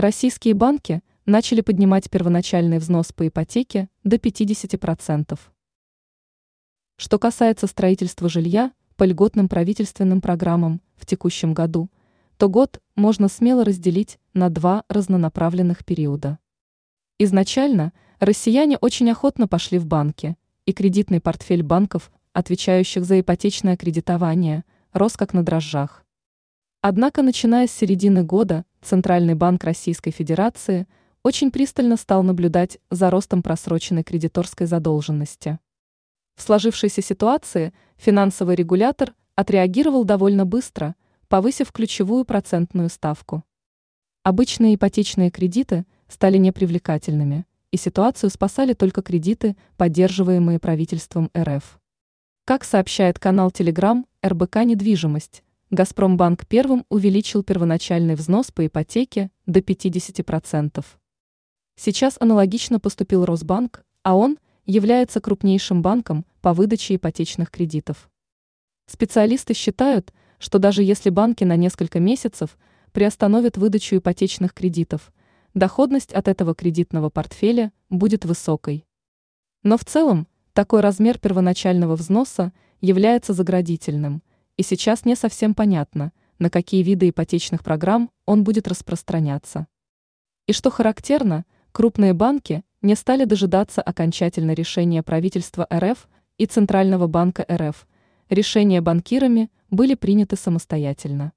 Российские банки начали поднимать первоначальный взнос по ипотеке до 50%. Что касается строительства жилья по льготным правительственным программам в текущем году, то год можно смело разделить на два разнонаправленных периода. Изначально россияне очень охотно пошли в банки, и кредитный портфель банков, отвечающих за ипотечное кредитование, рос как на дрожжах. Однако, начиная с середины года, Центральный банк Российской Федерации очень пристально стал наблюдать за ростом просроченной кредиторской задолженности. В сложившейся ситуации финансовый регулятор отреагировал довольно быстро, повысив ключевую процентную ставку. Обычные ипотечные кредиты стали непривлекательными, и ситуацию спасали только кредиты, поддерживаемые правительством РФ. Как сообщает канал Телеграм РБК «Недвижимость», Газпромбанк первым увеличил первоначальный взнос по ипотеке до 50%. Сейчас аналогично поступил Росбанк, а он является крупнейшим банком по выдаче ипотечных кредитов. Специалисты считают, что даже если банки на несколько месяцев приостановят выдачу ипотечных кредитов, доходность от этого кредитного портфеля будет высокой. Но в целом такой размер первоначального взноса является заградительным – и сейчас не совсем понятно, на какие виды ипотечных программ он будет распространяться. И что характерно, крупные банки не стали дожидаться окончательного решения правительства РФ и Центрального банка РФ. Решения банкирами были приняты самостоятельно.